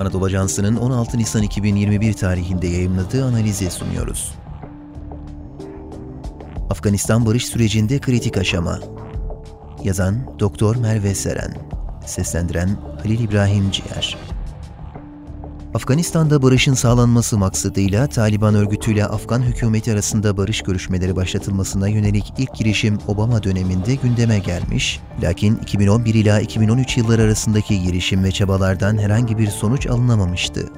Anadolu Ajansı'nın 16 Nisan 2021 tarihinde yayımladığı analizi sunuyoruz. Afganistan barış sürecinde kritik aşama. Yazan Doktor Merve Seren. Seslendiren Halil İbrahim Ciğer. Afganistan'da barışın sağlanması maksadıyla Taliban örgütüyle Afgan hükümeti arasında barış görüşmeleri başlatılmasına yönelik ilk girişim Obama döneminde gündeme gelmiş, lakin 2011 ila 2013 yılları arasındaki girişim ve çabalardan herhangi bir sonuç alınamamıştı.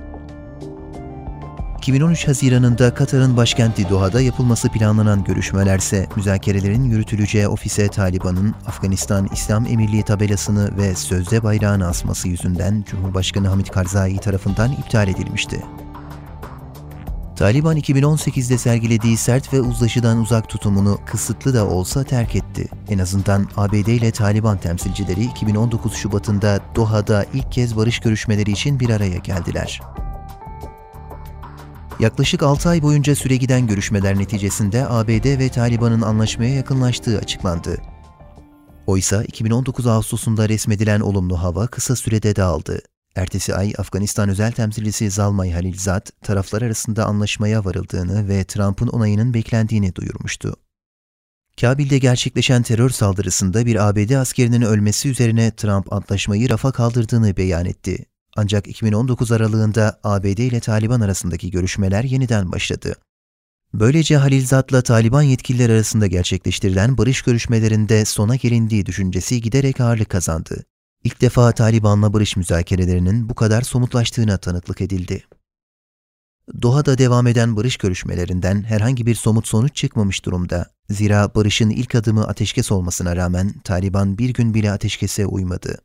2013 Haziran'ında Katar'ın başkenti Doha'da yapılması planlanan görüşmelerse müzakerelerin yürütüleceği ofise Taliban'ın Afganistan İslam Emirliği tabelasını ve sözde bayrağını asması yüzünden Cumhurbaşkanı Hamid Karzai tarafından iptal edilmişti. Taliban 2018'de sergilediği sert ve uzlaşıdan uzak tutumunu kısıtlı da olsa terk etti. En azından ABD ile Taliban temsilcileri 2019 Şubat'ında Doha'da ilk kez barış görüşmeleri için bir araya geldiler. Yaklaşık 6 ay boyunca süre giden görüşmeler neticesinde ABD ve Taliban'ın anlaşmaya yakınlaştığı açıklandı. Oysa 2019 Ağustos'unda resmedilen olumlu hava kısa sürede dağıldı. Ertesi ay Afganistan özel temsilcisi Zalmay Halilzad, taraflar arasında anlaşmaya varıldığını ve Trump'ın onayının beklendiğini duyurmuştu. Kabil'de gerçekleşen terör saldırısında bir ABD askerinin ölmesi üzerine Trump antlaşmayı rafa kaldırdığını beyan etti. Ancak 2019 aralığında ABD ile Taliban arasındaki görüşmeler yeniden başladı. Böylece Halilzad'la Taliban yetkililer arasında gerçekleştirilen barış görüşmelerinde sona gelindiği düşüncesi giderek ağırlık kazandı. İlk defa Taliban'la barış müzakerelerinin bu kadar somutlaştığına tanıklık edildi. Doha'da devam eden barış görüşmelerinden herhangi bir somut sonuç çıkmamış durumda. Zira barışın ilk adımı ateşkes olmasına rağmen Taliban bir gün bile ateşkese uymadı.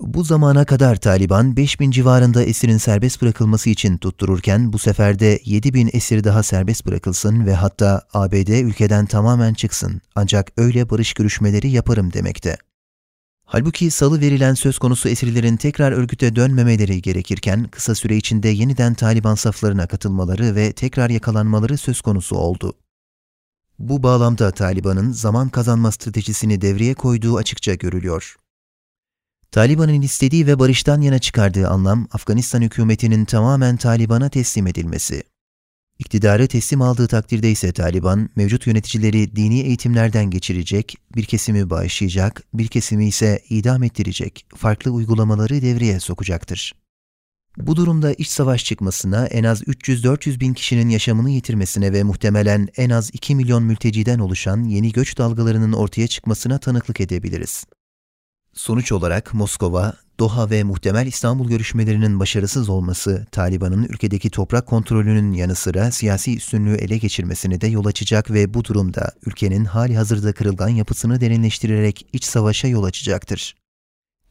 Bu zamana kadar Taliban 5000 civarında esirin serbest bırakılması için tuttururken bu sefer de 7000 esir daha serbest bırakılsın ve hatta ABD ülkeden tamamen çıksın ancak öyle barış görüşmeleri yaparım demekte. Halbuki salı verilen söz konusu esirlerin tekrar örgüte dönmemeleri gerekirken kısa süre içinde yeniden Taliban saflarına katılmaları ve tekrar yakalanmaları söz konusu oldu. Bu bağlamda Taliban'ın zaman kazanma stratejisini devreye koyduğu açıkça görülüyor. Taliban'ın istediği ve barıştan yana çıkardığı anlam Afganistan hükümetinin tamamen Taliban'a teslim edilmesi. İktidarı teslim aldığı takdirde ise Taliban, mevcut yöneticileri dini eğitimlerden geçirecek, bir kesimi bağışlayacak, bir kesimi ise idam ettirecek, farklı uygulamaları devreye sokacaktır. Bu durumda iç savaş çıkmasına, en az 300-400 bin kişinin yaşamını yitirmesine ve muhtemelen en az 2 milyon mülteciden oluşan yeni göç dalgalarının ortaya çıkmasına tanıklık edebiliriz. Sonuç olarak Moskova, Doha ve muhtemel İstanbul görüşmelerinin başarısız olması, Taliban'ın ülkedeki toprak kontrolünün yanı sıra siyasi üstünlüğü ele geçirmesine de yol açacak ve bu durumda ülkenin hali hazırda kırılgan yapısını derinleştirerek iç savaşa yol açacaktır.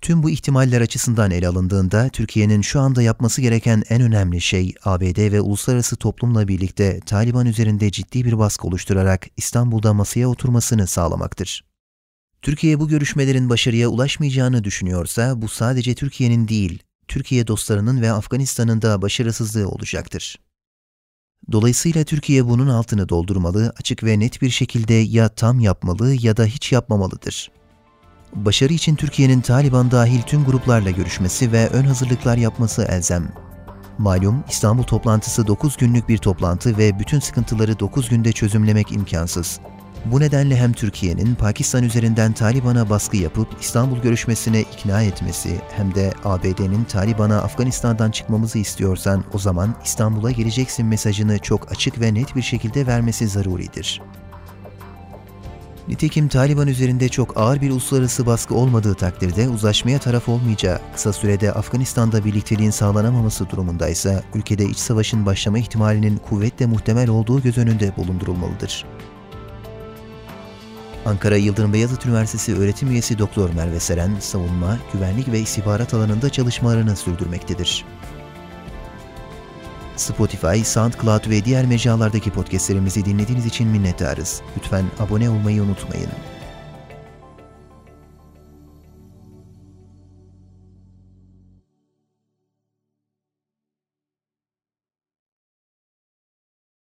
Tüm bu ihtimaller açısından ele alındığında Türkiye'nin şu anda yapması gereken en önemli şey ABD ve uluslararası toplumla birlikte Taliban üzerinde ciddi bir baskı oluşturarak İstanbul'da masaya oturmasını sağlamaktır. Türkiye bu görüşmelerin başarıya ulaşmayacağını düşünüyorsa bu sadece Türkiye'nin değil, Türkiye dostlarının ve Afganistan'ın da başarısızlığı olacaktır. Dolayısıyla Türkiye bunun altını doldurmalı, açık ve net bir şekilde ya tam yapmalı ya da hiç yapmamalıdır. Başarı için Türkiye'nin Taliban dahil tüm gruplarla görüşmesi ve ön hazırlıklar yapması elzem. Malum İstanbul toplantısı 9 günlük bir toplantı ve bütün sıkıntıları 9 günde çözümlemek imkansız. Bu nedenle hem Türkiye'nin Pakistan üzerinden Taliban'a baskı yapıp İstanbul görüşmesine ikna etmesi hem de ABD'nin Taliban'a Afganistan'dan çıkmamızı istiyorsan o zaman İstanbul'a geleceksin mesajını çok açık ve net bir şekilde vermesi zaruridir. Nitekim Taliban üzerinde çok ağır bir uluslararası baskı olmadığı takdirde uzlaşmaya taraf olmayacağı, kısa sürede Afganistan'da birlikteliğin sağlanamaması durumundaysa ülkede iç savaşın başlama ihtimalinin kuvvetle muhtemel olduğu göz önünde bulundurulmalıdır. Ankara Yıldırım Beyazıt Üniversitesi öğretim üyesi Doktor Merve Seren, savunma, güvenlik ve istihbarat alanında çalışmalarını sürdürmektedir. Spotify, SoundCloud ve diğer mecralardaki podcastlerimizi dinlediğiniz için minnettarız. Lütfen abone olmayı unutmayın.